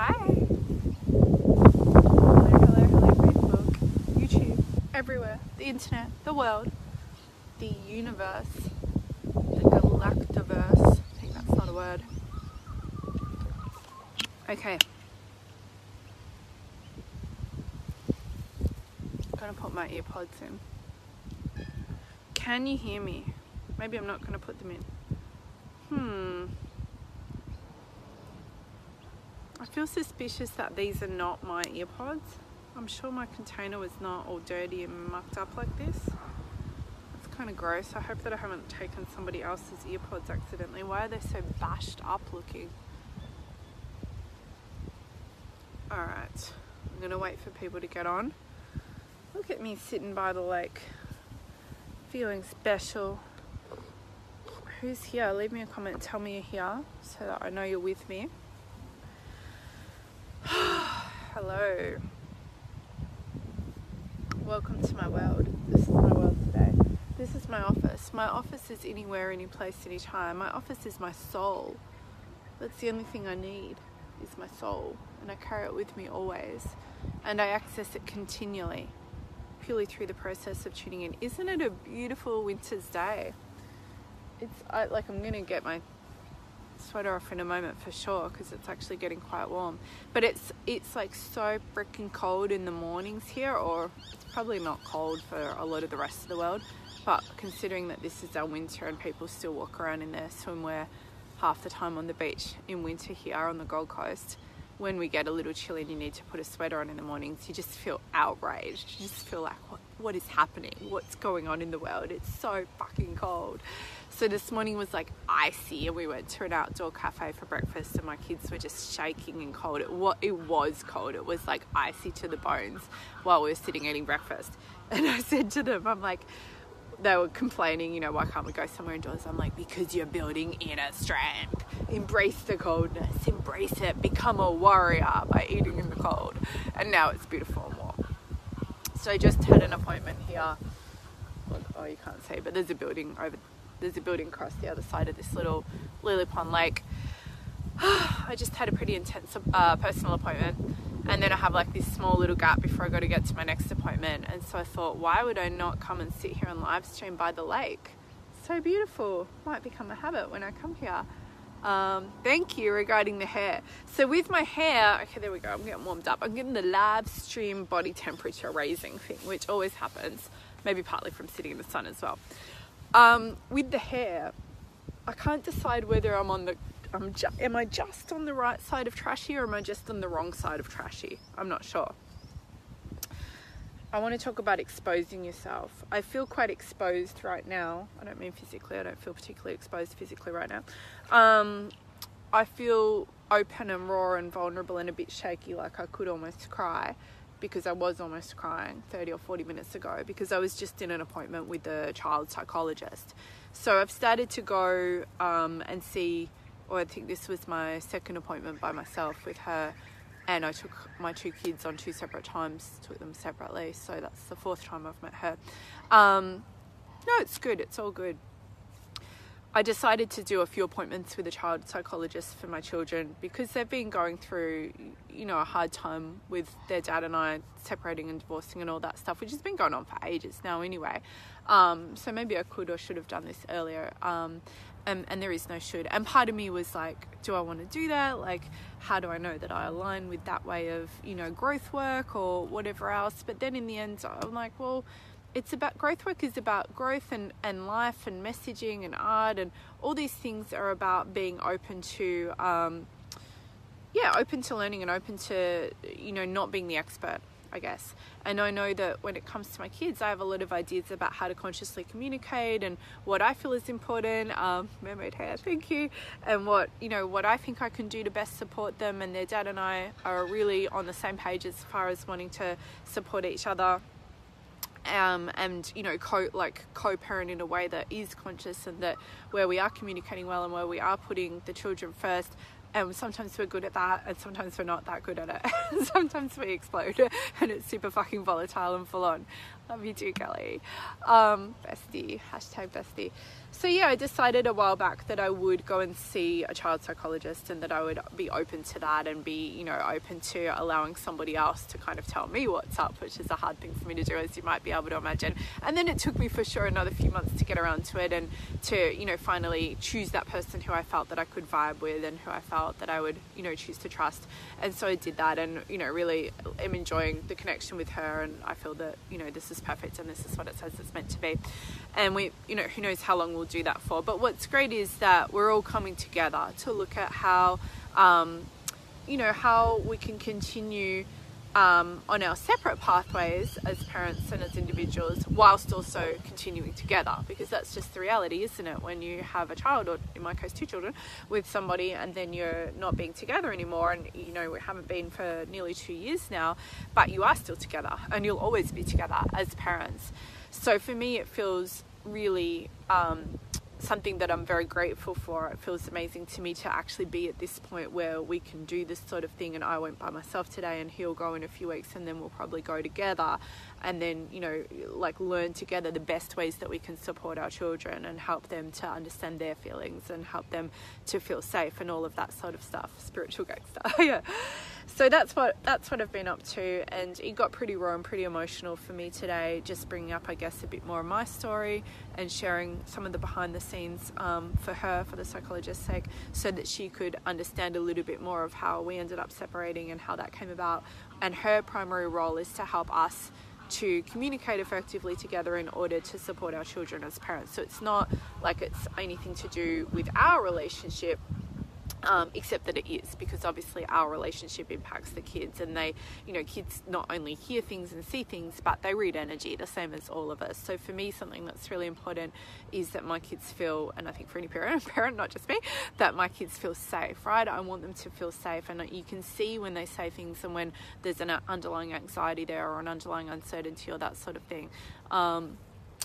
Hi. Hello, hello, hello, Facebook, YouTube, everywhere, the internet, the world, the universe, the galactiverse. I think that's not a word. Okay. gonna put my earpods in. Can you hear me? Maybe I'm not gonna put them in. Hmm. I feel suspicious that these are not my earpods. I'm sure my container was not all dirty and mucked up like this. It's kind of gross. I hope that I haven't taken somebody else's earpods accidentally. Why are they so bashed up looking? Alright, I'm gonna wait for people to get on. Look at me sitting by the lake, feeling special. Who's here? Leave me a comment, tell me you're here so that I know you're with me. Hello. Welcome to my world. This is my world today. This is my office. My office is anywhere, any place, anytime. My office is my soul. That's the only thing I need is my soul. And I carry it with me always. And I access it continually purely through the process of tuning in. Isn't it a beautiful winter's day? It's I, like I'm gonna get my sweater off in a moment for sure because it's actually getting quite warm. But it's it's like so freaking cold in the mornings here, or it's probably not cold for a lot of the rest of the world. But considering that this is our winter and people still walk around in their swimwear half the time on the beach in winter here on the Gold Coast, when we get a little chilly and you need to put a sweater on in the mornings, you just feel outraged. You just feel like, what, what is happening? What's going on in the world? It's so fucking cold. So this morning was like icy, and we went to an outdoor cafe for breakfast, and my kids were just shaking and cold. It, what, it was cold. It was like icy to the bones while we were sitting eating breakfast. And I said to them, I'm like, they were complaining, you know, why can't we go somewhere indoors? I'm like, because you're building inner strength. Embrace the coldness, embrace it, become a warrior by eating in the cold. And now it's beautiful. So I just had an appointment here. Oh, you can't see, but there's a building over, there's a building across the other side of this little lily pond lake. I just had a pretty intense uh, personal appointment and then I have like this small little gap before I got to get to my next appointment. And so I thought, why would I not come and sit here and live stream by the lake? So beautiful. Might become a habit when I come here. Um, thank you regarding the hair. So with my hair, okay, there we go. I'm getting warmed up. I'm getting the live stream body temperature raising thing, which always happens. Maybe partly from sitting in the sun as well. Um, with the hair, I can't decide whether I'm on the I'm ju- am I just on the right side of trashy or am I just on the wrong side of trashy? I'm not sure. I want to talk about exposing yourself. I feel quite exposed right now. I don't mean physically, I don't feel particularly exposed physically right now. Um, I feel open and raw and vulnerable and a bit shaky, like I could almost cry because I was almost crying 30 or 40 minutes ago because I was just in an appointment with a child psychologist. So I've started to go um, and see or I think this was my second appointment by myself with her and I took my two kids on two separate times, took them separately, so that's the fourth time I've met her. Um, no, it's good, it's all good. I decided to do a few appointments with a child psychologist for my children because they've been going through, you know, a hard time with their dad and I separating and divorcing and all that stuff, which has been going on for ages now anyway. Um, so maybe I could or should have done this earlier. Um, and, and there is no should. And part of me was like, do I want to do that? Like, how do I know that I align with that way of, you know, growth work or whatever else? But then in the end, I'm like, well, it's about growth work is about growth and, and life and messaging and art and all these things are about being open to um, yeah open to learning and open to you know not being the expert I guess. And I know that when it comes to my kids, I have a lot of ideas about how to consciously communicate and what I feel is important. Um, hair, thank you. And what you know, what I think I can do to best support them. And their dad and I are really on the same page as far as wanting to support each other. Um, and you know co like co-parent in a way that is conscious and that where we are communicating well and where we are putting the children first and sometimes we're good at that and sometimes we're not that good at it. Sometimes we explode and it's super fucking volatile and full on. Love you too kelly. Um, bestie hashtag bestie so yeah i decided a while back that i would go and see a child psychologist and that i would be open to that and be you know open to allowing somebody else to kind of tell me what's up which is a hard thing for me to do as you might be able to imagine. And then it took me for sure another few months to get around to it and to you know finally choose that person who i felt that i could vibe with and who i felt that i would you know choose to trust. And so i did that and you know really am enjoying the connection with her and i feel that you know this is perfect and this is what it says it's meant to be. And we you know who knows how long we'll do that for. But what's great is that we're all coming together to look at how um, you know how we can continue um, on our separate pathways as parents and as individuals whilst also continuing together. Because that's just the reality isn't it? When you have a child or in my case two children with somebody and then you're not being together anymore and you know we haven't been for nearly two years now but you are still together and you'll always be together as parents. So for me it feels really um, something that I'm very grateful for. It feels amazing to me to actually be at this point where we can do this sort of thing. And I went by myself today, and he'll go in a few weeks, and then we'll probably go together, and then you know, like learn together the best ways that we can support our children and help them to understand their feelings and help them to feel safe and all of that sort of stuff. Spiritual gangster, yeah so that's what that's what I've been up to, and it got pretty raw and pretty emotional for me today. Just bringing up, I guess, a bit more of my story and sharing some of the behind the scenes um, for her, for the psychologist's sake, so that she could understand a little bit more of how we ended up separating and how that came about. And her primary role is to help us to communicate effectively together in order to support our children as parents. So it's not like it's anything to do with our relationship um, except that it is because obviously our relationship impacts the kids and they you know kids not only hear things and see things but they read energy the same as all of us. So for me something that's really important is that my kids feel and i think for any parent parent not just me that my kids feel safe right? I want them to feel safe and you can see when they say things and when there's an underlying anxiety there or an underlying uncertainty or that sort of thing. Um,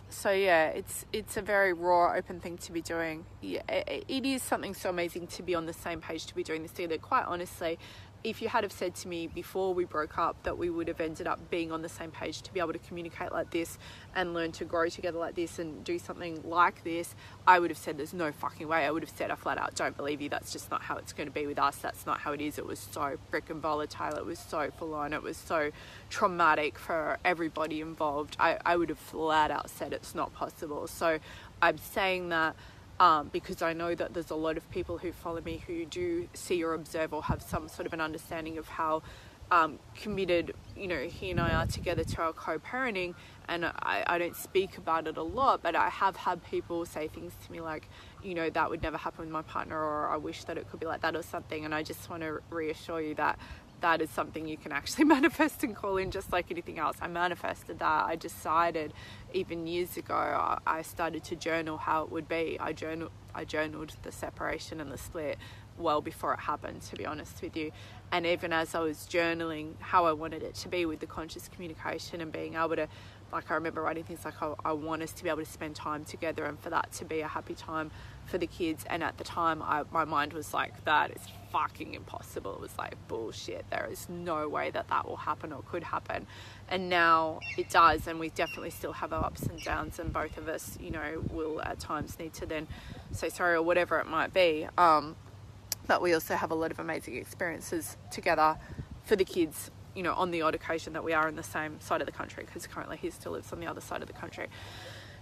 so yeah, it's it's a very raw, open thing to be doing. Yeah, it, is something so amazing to be on the same page to be doing this together. Quite honestly, if you had have said to me before we broke up that we would have ended up being on the same page to be able to communicate like this and learn to grow together like this and do something like this, I would have said there's no fucking way. I would have said I flat out don't believe you. That's just not how it's going to be with us. That's not how it is. It was so freaking volatile. It was so full on. It was so traumatic for everybody involved. I, I would have flat out said it's not possible. So I'm saying that um, because I know that there's a lot of people who follow me who do see or observe or have some sort of an understanding of how um, committed, you know, he and I are together to our co-parenting, and I, I don't speak about it a lot, but I have had people say things to me like, you know, that would never happen with my partner, or I wish that it could be like that, or something. And I just want to reassure you that that is something you can actually manifest and call in just like anything else. I manifested that. I decided even years ago, I started to journal how it would be. I journal, I journaled the separation and the split well before it happened, to be honest with you. And even as I was journaling how I wanted it to be with the conscious communication and being able to like I remember writing things like I, I want us to be able to spend time together and for that to be a happy time for the kids. And at the time I, my mind was like that is fucking impossible. It was like bullshit. There is no way that that will happen or could happen. And now it does and we definitely still have our ups and downs and both of us you know will at times need to then say sorry or whatever it might be. Um, but we also have a lot of amazing experiences together for the kids you know, on the odd occasion that we are in the same side of the country because currently he still lives on the other side of the country.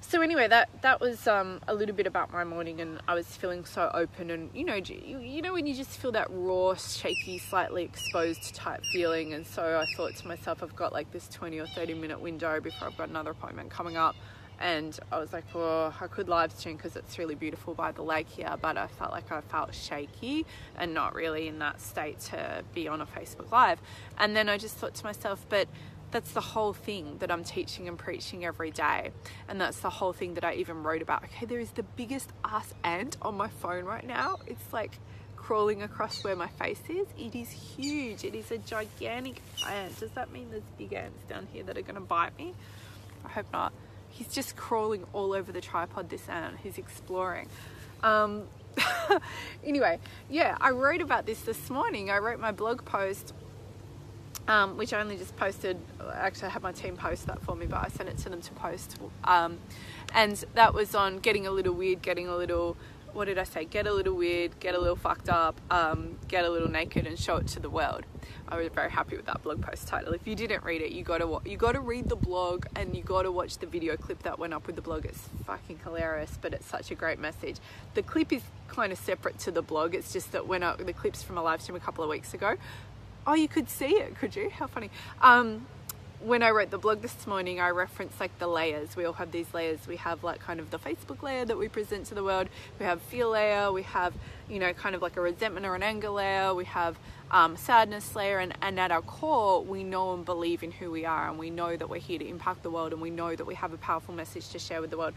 So anyway, that that was um, a little bit about my morning, and I was feeling so open, and you know, you, you know when you just feel that raw, shaky, slightly exposed type feeling, and so I thought to myself, I've got like this 20 or 30 minute window before I've got another appointment coming up and I was like, well, I could live stream because it's really beautiful by the lake here, but I felt like I felt shaky and not really in that state to be on a Facebook Live. And then I just thought to myself, but that's the whole thing that I'm teaching and preaching every day. And that's the whole thing that I even wrote about. Okay, there is the biggest ass ant on my phone right now. It's like crawling across where my face is. It is huge. It is a gigantic ant. Does that mean there's big ants down here that are going to bite me? I hope not he's just crawling all over the tripod this ant he's exploring um, anyway, yeah, I wrote about this this morning. I wrote my blog post, um, which I only just posted. Actually, I had my team post that for me, but I sent it to them to post. Um, and that was on getting a little weird, getting a little what did I say? Get a little weird, get a little fucked up, um, get a little naked, and show it to the world. I was very happy with that blog post title. If you didn't read it, you got to you got to read the blog and you got to watch the video clip that went up with the blog. It's fucking hilarious, but it's such a great message. The clip is kind of separate to the blog. It's just that when the clips from a live stream a couple of weeks ago. Oh, you could see it, could you? How funny. Um, when I wrote the blog this morning, I referenced like the layers. We all have these layers. We have like kind of the Facebook layer that we present to the world. We have fear layer. We have, you know, kind of like a resentment or an anger layer. We have um, sadness layer. And, and at our core, we know and believe in who we are. And we know that we're here to impact the world. And we know that we have a powerful message to share with the world.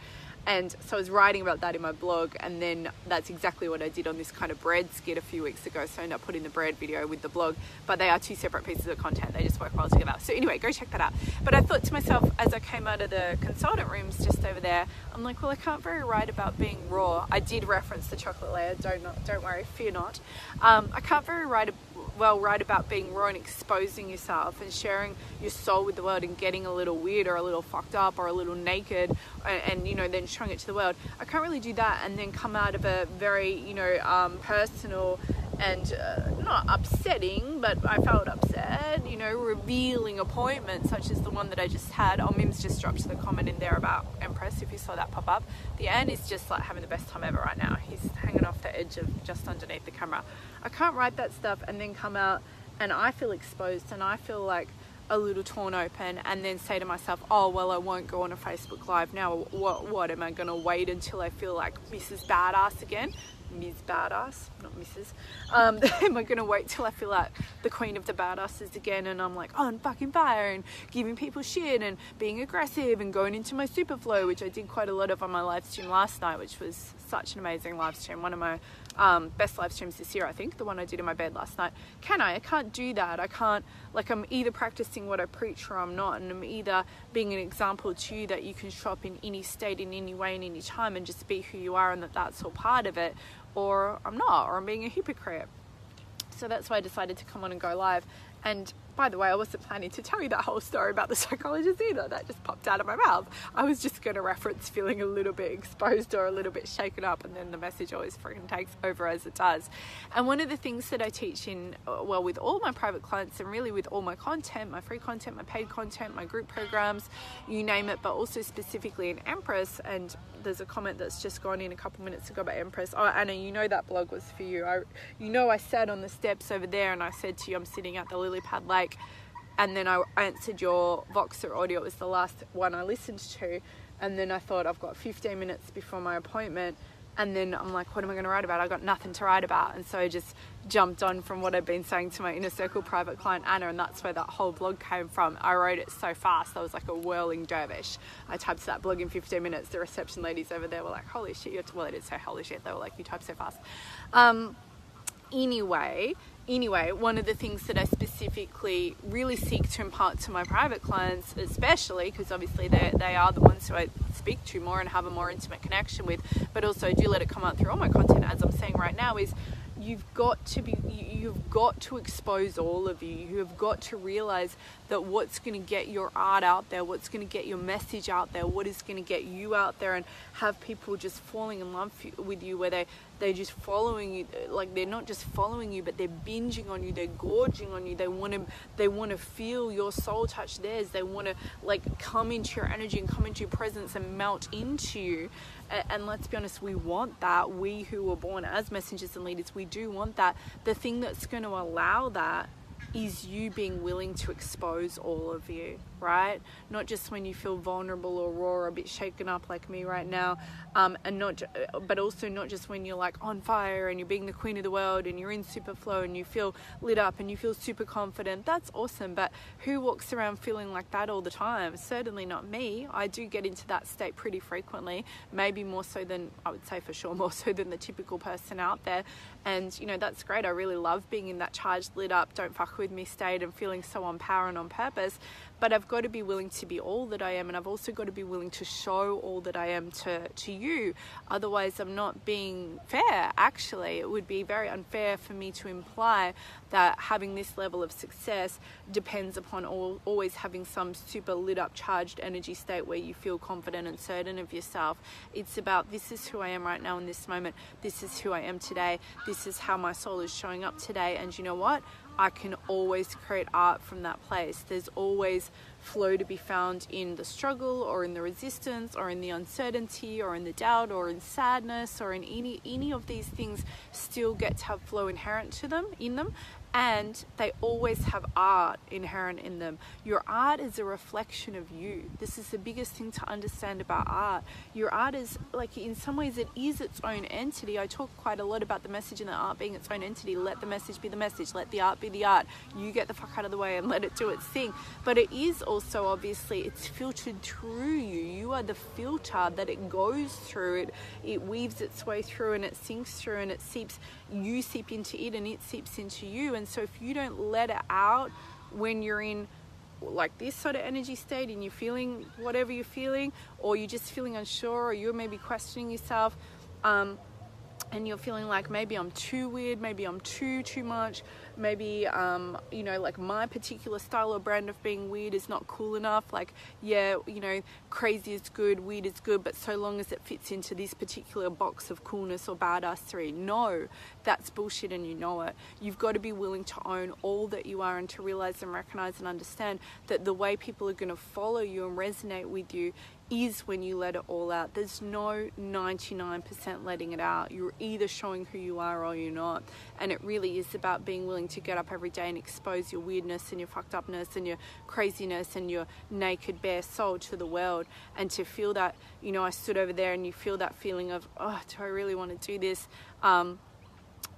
And so I was writing about that in my blog, and then that's exactly what I did on this kind of bread skit a few weeks ago. So I ended up putting the bread video with the blog, but they are two separate pieces of content. They just work well together. So anyway, go check that out. But I thought to myself as I came out of the consultant rooms just over there, I'm like, well, I can't very write about being raw. I did reference the chocolate layer. Don't not, don't worry, fear not. Um, I can't very write well write about being raw and exposing yourself and sharing your soul with the world and getting a little weird or a little fucked up or a little naked and, and you know then showing it to the world i can't really do that and then come out of a very you know um, personal and uh, not upsetting, but I felt upset, you know, revealing appointment such as the one that I just had. Oh, Mims just dropped the comment in there about Empress, if you saw that pop up. The end is just like having the best time ever right now. He's hanging off the edge of just underneath the camera. I can't write that stuff and then come out and I feel exposed and I feel like a little torn open and then say to myself, oh, well, I won't go on a Facebook Live now. What, what am I going to wait until I feel like Mrs. Badass again? Ms. Badass, not Mrs. Um, am I going to wait till I feel like the queen of the badasses again and I'm like on fucking fire and giving people shit and being aggressive and going into my super flow, which I did quite a lot of on my live stream last night, which was such an amazing live stream. One of my um, best live streams this year, I think, the one I did in my bed last night. Can I? I can't do that. I can't, like, I'm either practicing what I preach or I'm not, and I'm either being an example to you that you can show up in any state, in any way, in any time, and just be who you are, and that that's all part of it, or I'm not, or I'm being a hypocrite. So that's why I decided to come on and go live. And by the way, I wasn't planning to tell you that whole story about the psychologist either. That just popped out of my mouth. I was just going to reference feeling a little bit exposed or a little bit shaken up, and then the message always freaking takes over as it does. And one of the things that I teach in, uh, well, with all my private clients and really with all my content, my free content, my paid content, my group programs, you name it, but also specifically in Empress. And there's a comment that's just gone in a couple minutes ago about Empress. Oh, Anna, you know that blog was for you. I, you know, I sat on the steps over there and I said to you, I'm sitting at the lily pad lake like and then I answered your Voxer audio. It was the last one I listened to. And then I thought, I've got 15 minutes before my appointment. And then I'm like, what am I going to write about? I've got nothing to write about. And so I just jumped on from what I'd been saying to my inner circle private client, Anna. And that's where that whole blog came from. I wrote it so fast. I was like a whirling dervish. I typed that blog in 15 minutes. The reception ladies over there were like, holy shit. Well, they didn't say holy shit. They were like, you type so fast. Um, anyway, anyway, one of the things that I specifically really seek to impart to my private clients, especially because obviously they, they are the ones who I speak to more and have a more intimate connection with, but also do let it come out through all my content, as I'm saying right now, is you've got to be you've got to expose all of you. You have got to realize that what's going to get your art out there what's going to get your message out there what is going to get you out there and have people just falling in love with you where they they're just following you like they're not just following you but they're binging on you they're gorging on you. They want to they want to feel your soul touch theirs. They want to like come into your energy and come into your presence and melt into you and let's be honest we want that. We who were born as messengers and leaders we do want that. The thing that's going to allow that is you being willing to expose all of you, right? Not just when you feel vulnerable or raw or a bit shaken up like me right now, um, and not, but also not just when you're like on fire and you're being the queen of the world and you're in super flow and you feel lit up and you feel super confident. That's awesome, but who walks around feeling like that all the time? Certainly not me. I do get into that state pretty frequently, maybe more so than I would say for sure, more so than the typical person out there. And you know that's great. I really love being in that charged, lit up, don't fuck with me state and feeling so on power and on purpose. but I've got to be willing to be all that I am, and I've also got to be willing to show all that I am to, to you. Otherwise, I'm not being fair, actually. It would be very unfair for me to imply that having this level of success depends upon all, always having some super lit up, charged energy state where you feel confident and certain of yourself. It's about this is who I am right now in this moment, this is who I am today, this is how my soul is showing up today, and you know what? I can always create art from that place. There's always flow to be found in the struggle or in the resistance or in the uncertainty or in the doubt or in sadness or in any any of these things still get to have flow inherent to them in them and they always have art inherent in them. Your art is a reflection of you. This is the biggest thing to understand about art. Your art is like, in some ways, it is its own entity. I talk quite a lot about the message and the art being its own entity. Let the message be the message, let the art be the art. You get the fuck out of the way and let it do its thing. But it is also obviously, it's filtered through you. You are the filter that it goes through. It, it weaves its way through and it sinks through and it seeps, you seep into it and it seeps into you. And so if you don't let it out when you're in like this sort of energy state and you're feeling whatever you're feeling, or you're just feeling unsure, or you're maybe questioning yourself, um, and you're feeling like maybe I'm too weird, maybe I'm too too much, maybe um, you know like my particular style or brand of being weird is not cool enough like yeah you know crazy is good weird is good but so long as it fits into this particular box of coolness or badassery no that's bullshit and you know it. You've got to be willing to own all that you are and to realize and recognize and understand that the way people are going to follow you and resonate with you is when you let it all out. There's no 99% letting it out. You're either showing who you are or you're not. And it really is about being willing to get up every day and expose your weirdness and your fucked upness and your craziness and your naked, bare soul to the world. And to feel that, you know, I stood over there and you feel that feeling of, oh, do I really want to do this? Um,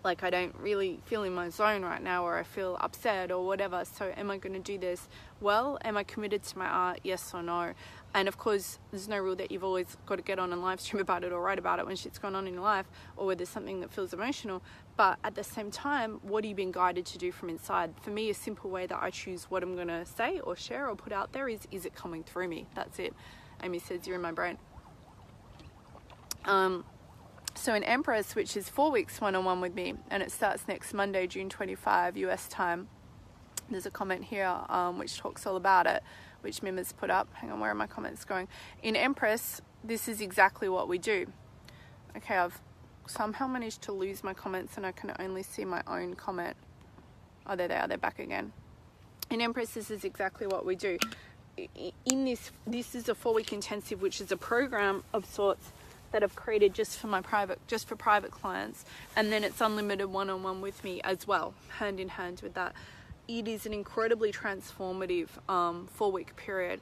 like I don't really feel in my zone right now or I feel upset or whatever. So am I going to do this? Well, am I committed to my art? Yes or no? And of course, there's no rule that you've always got to get on and live stream about it or write about it when shit's going on in your life or where there's something that feels emotional. But at the same time, what are you being guided to do from inside? For me, a simple way that I choose what I'm going to say or share or put out there is is it coming through me? That's it. Amy says, You're in my brain. Um, so in Empress, which is four weeks one on one with me, and it starts next Monday, June 25, US time. There's a comment here um, which talks all about it which Mim has put up. Hang on, where are my comments going? In Empress, this is exactly what we do. Okay, I've somehow managed to lose my comments and I can only see my own comment. Oh, there they are, they're back again. In Empress, this is exactly what we do. In this, this is a four week intensive, which is a program of sorts that I've created just for my private, just for private clients. And then it's unlimited one on one with me as well, hand in hand with that it is an incredibly transformative um, four week period.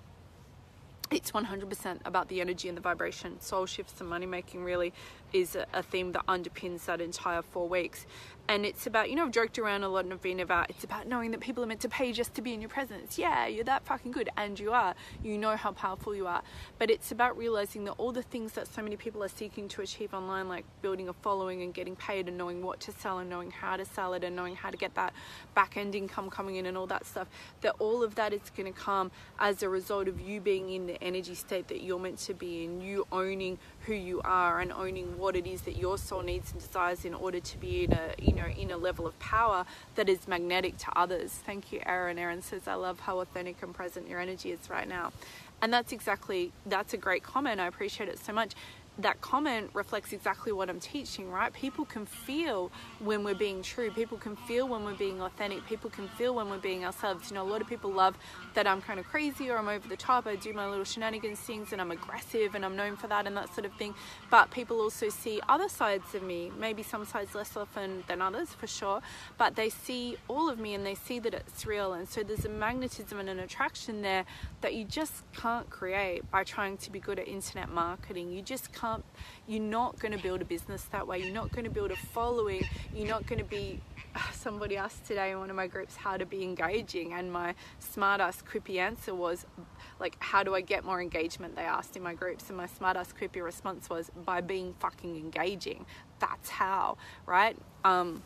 It's 100% about the energy and the vibration. Soul shifts and money making really is a, theme that underpins that entire four weeks. And it's about you know I've joked around a lot and I've been about it's about knowing that people are meant to pay just to be in your presence. Yeah you're that fucking good. And you are. You know how powerful you are. But it's about realizing that all the things that so many people are seeking to achieve online like building a following and getting paid and knowing what to sell and knowing how to sell it and knowing how to get that back end income coming in and all that stuff that all of that is going to come as a result of you being in the energy state that you're meant to be in you owning who you are and owning what it is that your soul needs and desires in order to be in a you know in a level of power that is magnetic to others. Thank you aaron. Aaron says i love how authentic and present your energy is right now. And that's exactly that's a great comment. I appreciate it so much that comment reflects exactly what I'm teaching, right? People can feel when we're being true. People can feel when we're being authentic. People can feel when we're being ourselves. You know, a lot of people love that I'm kind of crazy or I'm over the top. I do my little shenanigans things and I'm aggressive and I'm known for that and that sort of thing. But people also see other sides of me, maybe some sides less often than others for sure. But they see all of me and they see that it's real. And so there's a magnetism and an attraction there that you just can't create by trying to be good at internet marketing. You just can't you're not going to build a business that way you're not going to build a following you're not going to be somebody asked today in one of my groups how to be engaging and my smart ass quippy answer was like how do i get more engagement they asked in my groups and my smart ass quippy response was by being fucking engaging. That's how right? Um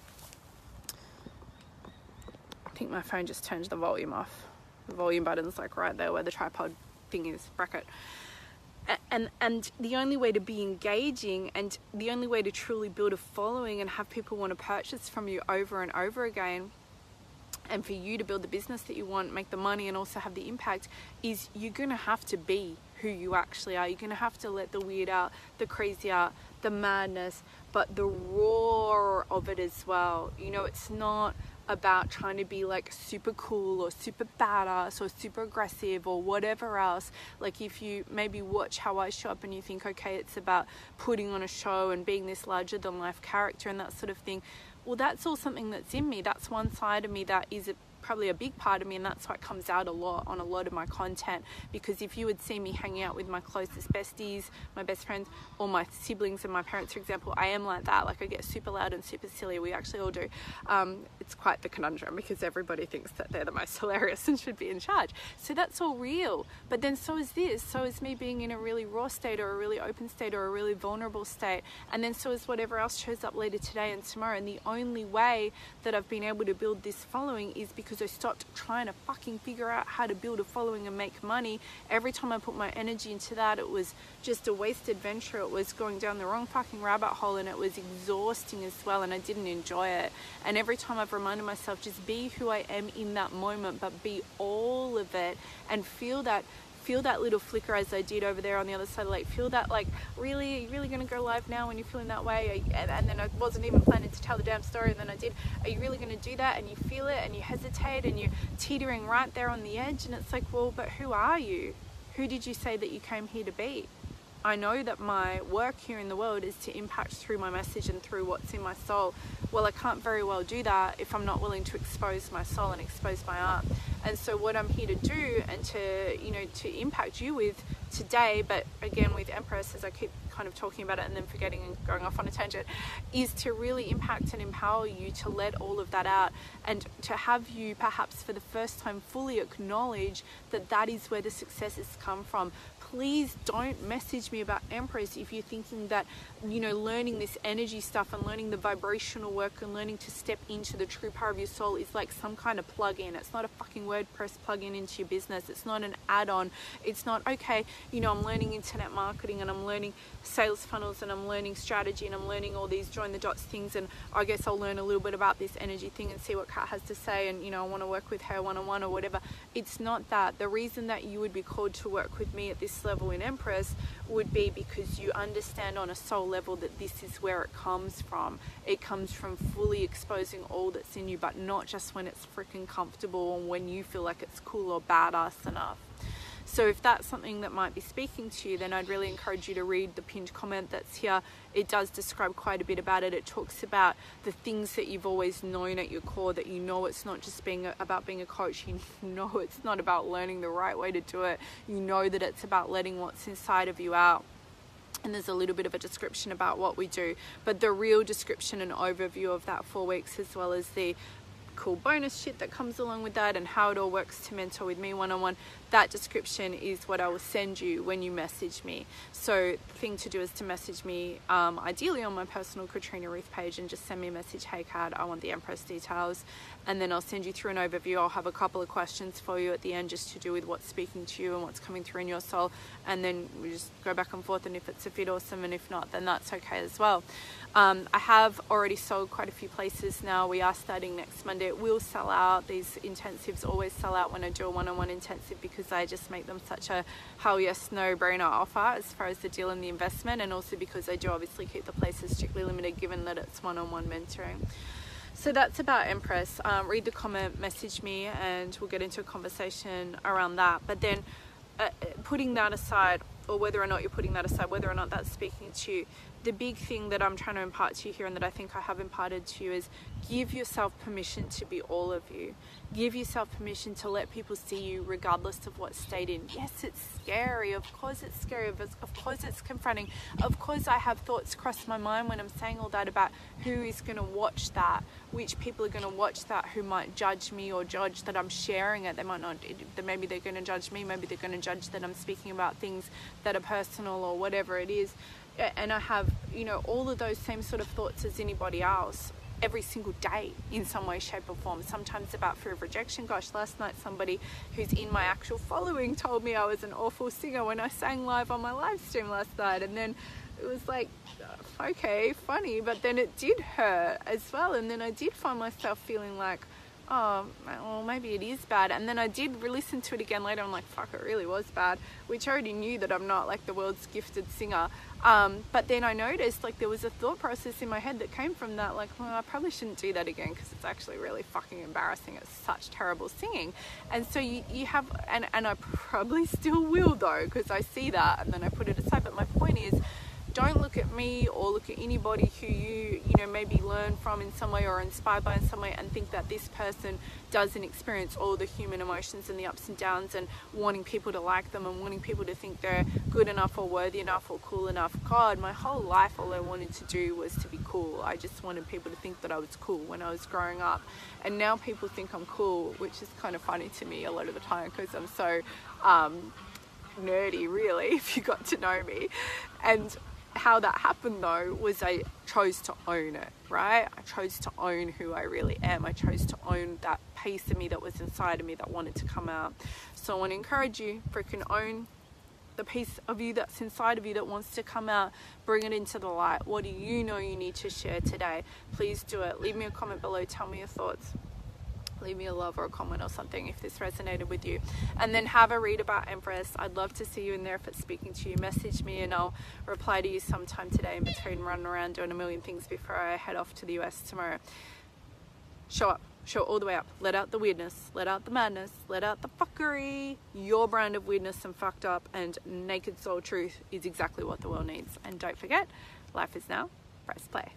i think my phone just turned the volume off. The volume button's like right there where the tripod thing is, bracket. And, and the only way to be engaging and the only way to truly build a following and have people want to purchase from you over and over again and for you to build the business that you want, make the money, and also have the impact, is you're gonna have to be who you actually are. You're gonna have to let the weird out, the crazy out, the madness, but the roar of it as well. You know, it's not about trying to be like super cool or super badass or super aggressive or whatever else. Like if you maybe watch how I show up and you think, okay, it's about putting on a show and being this larger than life character and that sort of thing. Well, that's all something that's in me. That's one side of me that is probably a big part of me and that's why it comes out a lot on a lot of my content. Because if you would see me hanging out with my closest besties my best friends or my siblings and my parents for example I am like that. Like I get super loud and super silly. We actually all do. Um, it's quite the conundrum because everybody thinks that they're the most hilarious and should be in charge. So that's all real. But then so is this. So is me being in a really raw state or a really open state or a really vulnerable state. And then so is whatever else shows up later today and tomorrow. And the only way that I've been able to build this following is because I stopped trying to fucking figure out how to build a following and make money. Every time I put my energy into that, it was just a wasted venture. It was going down the wrong fucking rabbit hole and it was exhausting as well, and I didn't enjoy it. And every time I've reminded myself, just be who I am in that moment, but be all of it and feel that feel that little flicker as I did over there on the other side of the lake. Feel that like, really, are you really to go live now when you're feeling that way? And, and then I wasn't even planning to tell the damn story, and then I did. Are you really to do that? And you feel it, and you hesitate, and you're teetering right there on the edge, and it's like, well, but who are you? Who did you say that you came here to be? I know that my work here in the world is to impact through my message and through what's in my soul. Well, I can't very well do that if I'm not willing to expose my soul and expose my art. And so, what I'm here to do and to, you know, to impact you with today, but again with Empress, as I keep kind of talking about it and then forgetting and going off on a tangent, is to really impact and empower you to let all of that out and to have you perhaps for the first time fully acknowledge that that is where the successes come from please don't message me about Empress if you're thinking that, you know, learning this energy stuff and learning the vibrational work and learning to step into the true power of your soul is like some kind of plug in. It's not a fucking WordPress plug in into your business. It's not an add on. It's not, okay, you know, I'm learning internet marketing and I'm learning sales funnels and I'm learning strategy and I'm learning all these join the dots things and I guess I'll learn a little bit about this energy thing and see what Kat has to say and you know I want to work with her one on one or whatever. It's not that. The reason that you would be called to work with me at this level in Empress would be because you understand on a soul level that this is where it comes from. It comes from fully exposing all that's in you, but not just when it's freaking comfortable and when you feel like it's cool or badass enough. So if that's something that might be speaking to you, then I'd really encourage you to read the pinned comment that's here. It does describe quite a bit about it. It talks about the things that you've always known at your core that you know it's not just being about being a coach. You know it's not about learning the right way to do it. You know that it's about letting what's inside of you out and there's a little bit of a description about what we do but the real description and overview of that four weeks as well as the cool bonus shit that comes along with that and how it all works to mentor with me one-on-one that description is what I will send you when you message me. So the thing to do is to message me um, ideally on my personal Katrina Ruth page and just send me a message, hey Kat, I want the Empress details. And then I'll send you through an overview. I'll have a couple of questions for you at the end just to do with what's speaking to you and what's coming through in your soul. And then we just go back and forth and if it's a fit, awesome. And if not, then that's okay as well. Um, I have already sold quite a few places now. We are starting next Monday. It will sell out. These intensives always sell out when I do a one-on-one -on -one intensive because because I just make them such a hell yes no brainer offer as far as the deal and the investment and also because I do obviously keep the places strictly limited given that it's one-on-one mentoring. So that's about Empress. Um, read the comment, message me, and we'll get into a conversation around that. But then, uh, putting that aside, or whether or not you're putting that aside, whether or not that's speaking to you, the big thing that I'm trying to impart to you here and that I think I have imparted to you is give yourself permission to be all of you. Give yourself permission to let people see you regardless of what state in. Yes, it's scary. Of course it's scary. Of course it's confronting. Of course I have thoughts cross my mind when I'm saying all that about who is going to watch that, which people are going to watch that who might judge me or judge that I'm sharing it. They might not, maybe they're going to judge me, maybe they're going to judge that I'm speaking about things that are personal or whatever it is and I have, you know, all of those same sort of thoughts as anybody else. every single day in some way, shape, or form. Sometimes about fear of rejection. Gosh, last night somebody who's in my actual following told me I was an awful singer when I sang live on my live stream last night. And then it was like, okay, funny, but then it did hurt as well. And then I did find myself feeling like, oh, well, maybe it is bad. And then I did listen to it again later. I'm like, fuck, it really was bad, which I already knew that I'm not like the world's gifted singer. Um, but then I noticed like there was a thought process in my head that came from that, like, well, I probably shouldn't do that again because it's actually really fucking embarrassing. It's such terrible singing. And so you, you have, and, and I probably still will though, because I see that and then I put it aside. But my point is, don't look at me or look at anybody who you you know maybe learn from in some way or inspired by in some way and think that this person doesn't experience all the human emotions and the ups and downs and wanting people to like them and wanting people to think they're good enough or worthy enough or cool enough. God my whole life all i wanted to do was to be cool. I just wanted people to think that i was cool when i was growing up. And now people think i'm cool which is kind of funny to me a lot of the time because i'm so um, nerdy really if you got to know me. And how that happened though was I chose to own it, right? I chose to own who I really am. I chose to own that piece of me that was inside of me that wanted to come out. So I want to encourage you, freaking own the piece of you that's inside of you that wants to come out, bring it into the light. What do you know you need to share today? Please do it. Leave me a comment below, tell me your thoughts leave me a love or a comment or something if this resonated with you. And then have a read about Empress. I'd love to see you in there if it's speaking to you. Message me and I'll reply to you sometime today in between running around doing a million things before I head off to the US tomorrow. Show up. Show all the way up. Let out the weirdness. Let out the madness. Let out the fuckery. Your brand of weirdness and fucked up and naked soul truth is exactly what the world needs. And don't forget, life is now. Press play.